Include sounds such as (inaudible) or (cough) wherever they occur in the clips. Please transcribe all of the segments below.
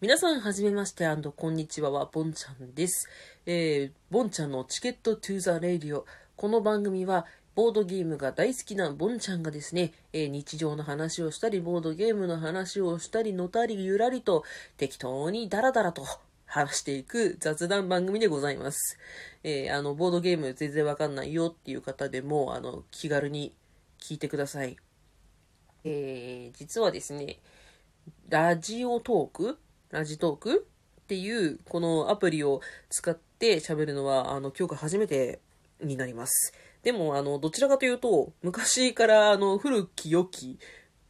皆さん、はじめまして、こんにちはは、ボンちゃんです。えー、ボンちゃんの Ticket to the Radio。この番組は、ボードゲームが大好きなボンちゃんがですね、えー日常の話をしたり、ボードゲームの話をしたり、のたりゆらりと、適当にダラダラと話していく雑談番組でございます。えーあの、ボードゲーム全然わかんないよっていう方でも、あの、気軽に聞いてください。えー実はですね、ラジオトークラジトークっていう、このアプリを使って喋るのは、あの、今日が初めてになります。でも、あの、どちらかというと、昔から、あの、古き良き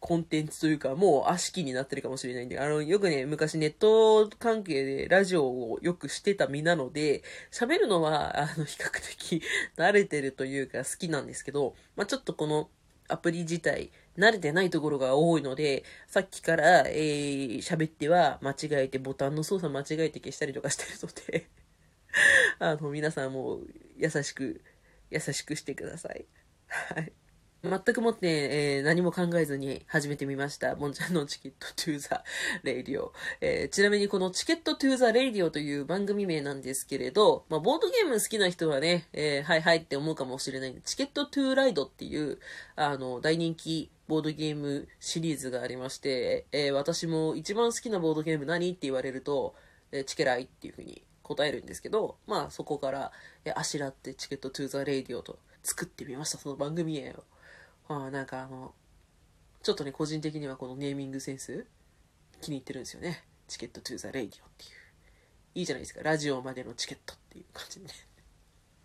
コンテンツというか、もう悪しきになってるかもしれないんで、あの、よくね、昔ネット関係でラジオをよくしてた身なので、喋るのは、あの、比較的慣れてるというか好きなんですけど、まあ、ちょっとこの、アプリ自体、慣れてないところが多いので、さっきから、えー、喋っては間違えて、ボタンの操作間違えて消したりとかしてるので、(laughs) あの、皆さんも優しく、優しくしてください。はい。全くもって、えー何も考えずに始めてみました。ボンちゃんの Ticket to the Radio。えーちなみにこの Ticket to the Radio という番組名なんですけれど、まあ、ボードゲーム好きな人はね、えーはいはいって思うかもしれない、 Ticket to Ride っていう、あの、大人気ボードゲームシリーズがありまして、え私も一番好きなボードゲーム何って言われると、えチケライっていうふうに答えるんですけど、まあそこから、えあしらって Ticket to the Radio と作ってみました、その番組名を。あ、なんかあの、ちょっとね、個人的にはこのネーミングセンス、気に入ってるんですよね。 Ticket to the Radio っていう。いいじゃないですか。ラジオまでのチケットっていう感じでね。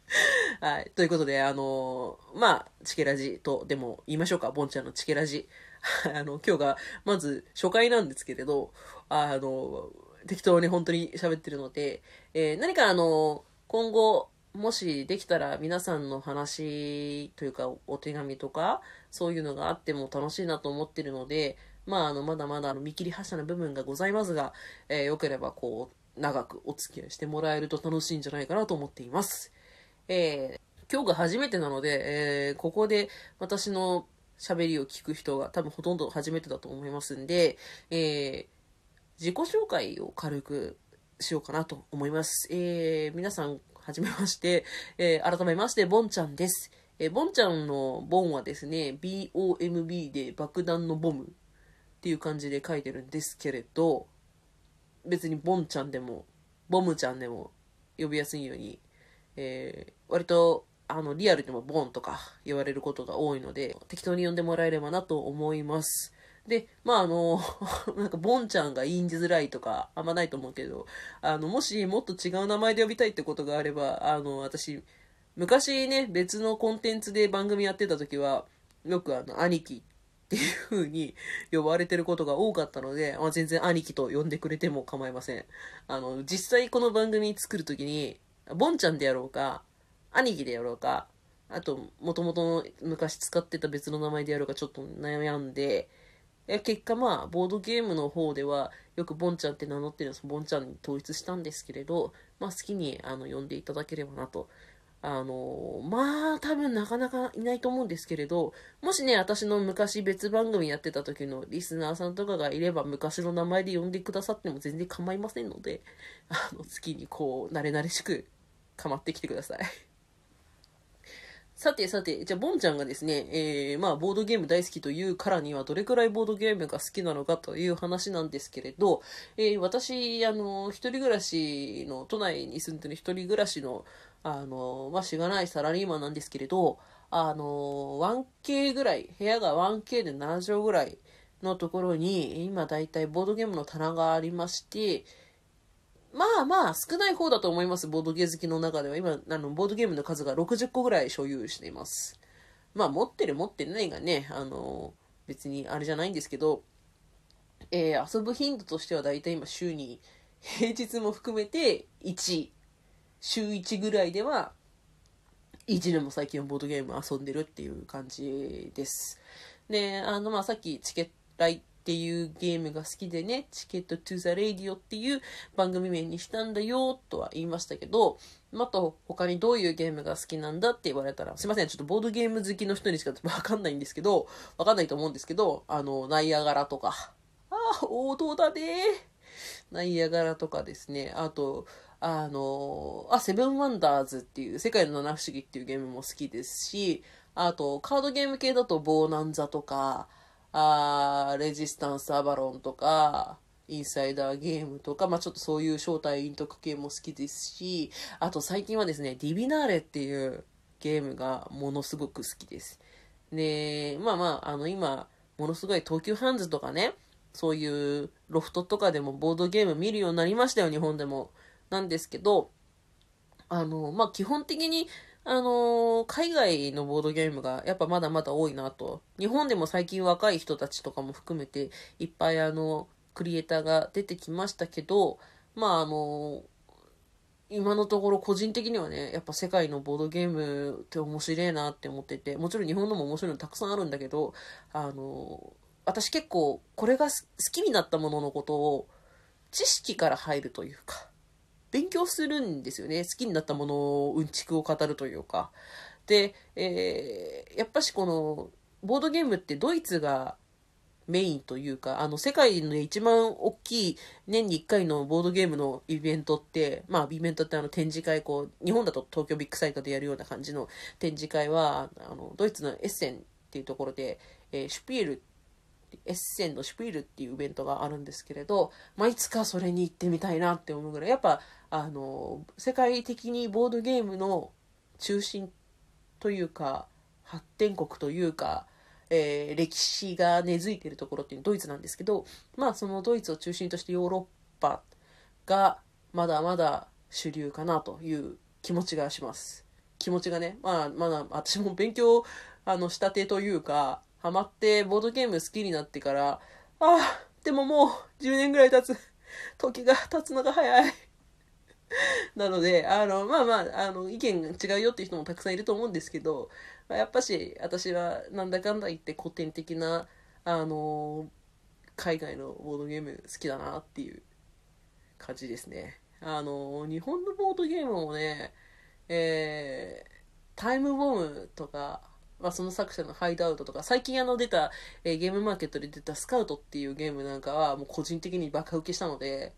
(laughs) はい。ということで、あのまあ、チケラジとでも言いましょうか。ボンちゃんのチケラジ。(laughs) あの、今日が、まず初回なんですけれど、あの適当に本当に喋ってるので、えー何かあの今後、もしできたら皆さんの話というかお手紙とかそういうのがあっても楽しいなと思ってるので、まあ、あのまだまだ見切り発車な部分がございますが、えーよければこう長くお付き合いしてもらえると楽しいんじゃないかなと思っています。えー今日が初めてなので、えーここで私の喋りを聞く人が多分ほとんど初めてだと思いますんで、えー自己紹介を軽くしようかなと思います。えー皆さん、はじめまして、(laughs) えー改めまして、ボンちゃんです。えーボンちゃんのボンはですね、BOMB で爆弾のボムっていう感じで書いてるんですけれど、別にボンちゃんでも、ボムちゃんでも呼びやすいように、えー割と、あの、リアルでもボンとか言われることが多いので、適当に呼んでもらえればなと思います。で、まああの、(laughs) なんか、ボンちゃんが言いづらいとか、あんまないと思うけど、あの、もしもっと違う名前で呼びたいってことがあれば、あの、私、昔ね、別のコンテンツで番組やってた時は、よくあの、兄貴っていう風に呼ばれてることが多かったので、まあ、全然兄貴と呼んでくれても構いません。あの、実際この番組作る時に、ボンちゃんでやろうか、兄貴でやろうか、あと、もともと昔使ってた別の名前でやろうかちょっと悩んで、結果まあ、ボードゲームの方では、よくボンちゃんって名乗ってるのボンちゃんに統一したんですけれど、まあ好きにあの呼んでいただければなと。あのまあ多分なかなかいないと思うんですけれど、もしね、私の昔別番組やってた時のリスナーさんとかがいれば昔の名前で呼んでくださっても全然構いませんので、あの、好きにこう、慣れ慣れしく構ってきてください。さてさて、じゃあ、ボンちゃんがですね、えー、まあ、ボードゲーム大好きというからには、どれくらいボードゲームが好きなのかという話なんですけれど、えー私、あの、一人暮らしの、都内に住んでる一人暮らしの、あの、まあ、しがないサラリーマンなんですけれど、あの、1K ぐらい、部屋が 1K で7畳ぐらいのところに、今だいたいボードゲームの棚がありまして、まあまあ少ない方だと思います、ボードゲーム好きの中では。今、あの、ボードゲームの数が60個ぐらい所有しています。まあ持ってる持ってないがね、あの、別にあれじゃないんですけど、えー遊ぶ頻度としてはだいたい今週に、平日も含めて1、週1ぐらいでは、1年も最近はボードゲーム遊んでるっていう感じです。で、あの、まあ、さっきチケットライっていうゲームが好きでね、 Ticket to the Radio っていう番組名にしたんだよとは言いましたけど、また他にどういうゲームが好きなんだって言われたら、すいません、ちょっとボードゲーム好きの人にしかわかんないんですけど、わかんないと思うんですけど、あの、ナイアガラとか、ああ、王道だね。ナイアガラとかですね、あと、あの、あ、セブンワンダーズっていう、世界の七不思議っていうゲームも好きですし、あと、カードゲーム系だと、ボーナンザとか、あレジスタンスアバロンとか、インサイダーゲームとか、まあちょっとそういう正体陰徳系も好きですし、あと最近はですね、ディビナーレっていうゲームがものすごく好きです。で、まあまあ、あの今、ものすごい東急ハンズとかね、そういうロフトとかでもボードゲーム見るようになりましたよ、日本でも。なんですけど、あの、まあ基本的にあのー、海外のボードゲームがやっぱまだまだ多いなと。日本でも最近若い人たちとかも含めていっぱいあの、クリエイターが出てきましたけど、まああのー、今のところ個人的にはね、やっぱ世界のボードゲームって面白いなって思ってて、もちろん日本のも面白いのたくさんあるんだけど、あのー、私結構これが好きになったもののことを知識から入るというか、勉強するんですよね。好きになったものをうんちくを語るというか。で、えー、やっぱしこの、ボードゲームってドイツがメインというか、あの、世界の一番大きい年に1回のボードゲームのイベントって、まあ、イベントってあの展示会、こう、日本だと東京ビッグサイトでやるような感じの展示会は、あの、ドイツのエッセンっていうところで、えー、シュピールエッセンのシュピールっていうイベントがあるんですけれど、まあ、いつかそれに行ってみたいなって思うぐらい、やっぱ、あの、世界的にボードゲームの中心というか、発展国というか、えー、歴史が根付いてるところっていうのはドイツなんですけど、まあそのドイツを中心としてヨーロッパがまだまだ主流かなという気持ちがします。気持ちがね、まあまだ私も勉強あのしたてというか、ハマってボードゲーム好きになってから、ああ、でももう10年ぐらい経つ。時が経つのが早い。(laughs) なので、あの、まあまあ、あの、意見が違うよっていう人もたくさんいると思うんですけど、まやっぱし、私はなんだかんだ言って古典的な、あの、海外のボードゲーム好きだなっていう感じですね。あの、日本のボードゲームもね、えー、タイムボムとか、まあ、その作者のハイドアウトとか、最近あの出た、えー、ゲームマーケットで出たスカウトっていうゲームなんかはもう個人的にバカ受けしたので、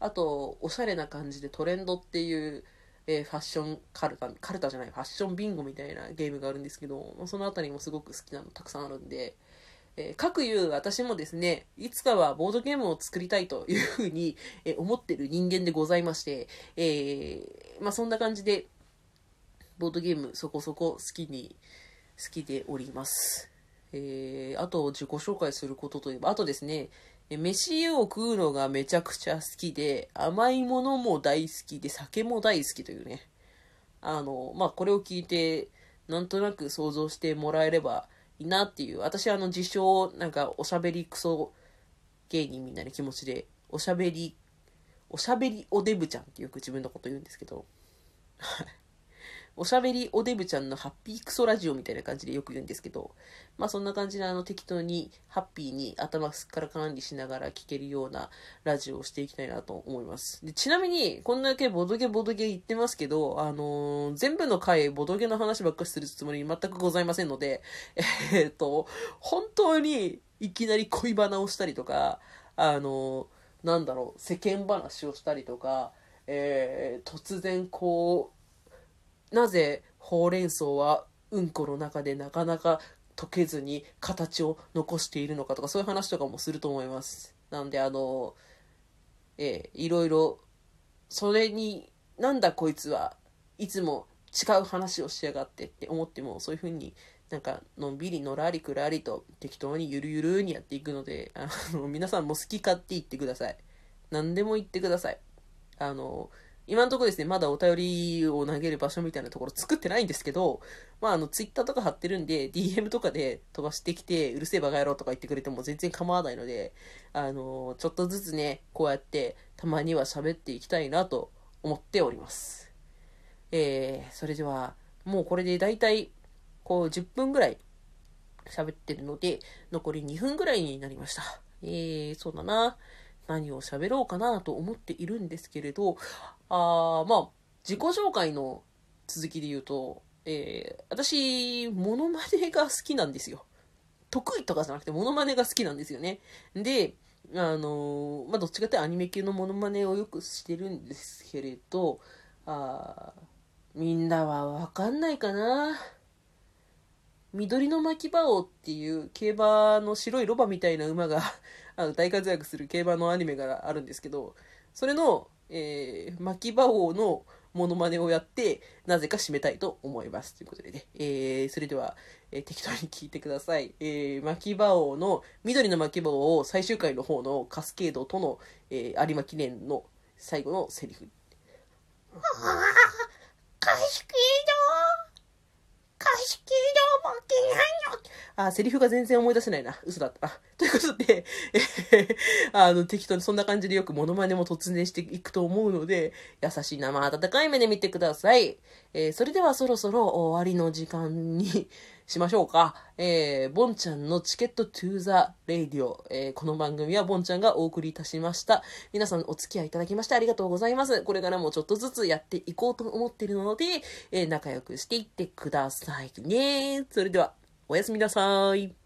あと、おしゃれな感じでトレンドっていう、えー、ファッションカルタ、カルタじゃない、ファッションビンゴみたいなゲームがあるんですけど、まあそのあたりもすごく好きなのたくさんあるんで、えー、各いう私もですね、いつかはボードゲームを作りたいというふうに、えー、思ってる人間でございまして、えー、まあそんな感じで、ボードゲームそこそこ好きに好きでおります。えー、あと自己紹介することといえば、あとですね、飯を食うのがめちゃくちゃ好きで、甘いものも大好きで、酒も大好きというね。あの、まあ、これを聞いて、なんとなく想像してもらえればいいなっていう。私はあの、自称、なんか、おしゃべりクソ芸人みたいな気持ちで、おしゃべり、おしゃべりおデブちゃんってよく自分のこと言うんですけど、おしゃべりおデブちゃんのハッピークソラジオみたいな感じでよく言うんですけど、まあそんな感じであの適当にハッピーに頭すっから管理しながら聴けるようなラジオをしていきたいなと思います。でちなみに、こんだけボドゲボドゲ言ってますけど、あのー、全部の回ボドゲの話ばっかりするつもり全くございませんので、えー、っと、本当にいきなり恋バナをしたりとか、あのー、なんだろう、世間話をしたりとか、えー、突然こう、なぜほうれん草はうんこの中でなかなか溶けずに形を残しているのかとかそういう話とかもすると思います。なんであの、えー、いろいろ、それに、なんだこいつはいつも違う話をしやがってって思ってもそういう風になんかのんびりのらりくらりと適当にゆるゆるにやっていくので、あの、皆さんも好き勝手言ってください。何でも言ってください。あの、今のところですね、まだお便りを投げる場所みたいなところ作ってないんですけど、まあ、あの、ツイッターとか貼ってるんで、DM とかで飛ばしてきて、うるせえバカ野郎とか言ってくれても全然構わないので、あの、ちょっとずつね、こうやってたまには喋っていきたいなと思っております。えー、それでは、もうこれでだいたい、こう、10分ぐらい喋ってるので、残り2分ぐらいになりました。えー、そうだな。何を喋ろうかなと思っているんですけれど、あまあ、自己紹介の続きで言うと、えー、私、モノマネが好きなんですよ。得意とかじゃなくて、モノマネが好きなんですよね。で、あのまあ、どっちかってアニメ系のモノマネをよくしてるんですけれど、あみんなはわかんないかな緑の巻き場王っていう競馬の白いロバみたいな馬が (laughs) あの大活躍する競馬のアニメがあるんですけど、それの、えー、巻き場王のモノマネをやって、なぜか締めたいと思います。ということでね。えー、それでは、えー、適当に聞いてください。えー、巻き場王の、緑の巻き場王を最終回の方のカスケードとの、えー、有馬記念の最後のセリフ。カスケードカスケードあ、セリフが全然思い出せないな。嘘だった。ということで、え、(laughs) あの、適当にそんな感じでよくモノマネも突然していくと思うので、優しい生温かい目で見てください。えー、それではそろそろ終わりの時間にしましょうか。えー、ボンちゃんの Ticket to the Radio。えー、この番組はボンちゃんがお送りいたしました。皆さんお付き合いいただきましてありがとうございます。これからもちょっとずつやっていこうと思っているので、えー、仲良くしていってくださいね。それでは。おやすみなさい。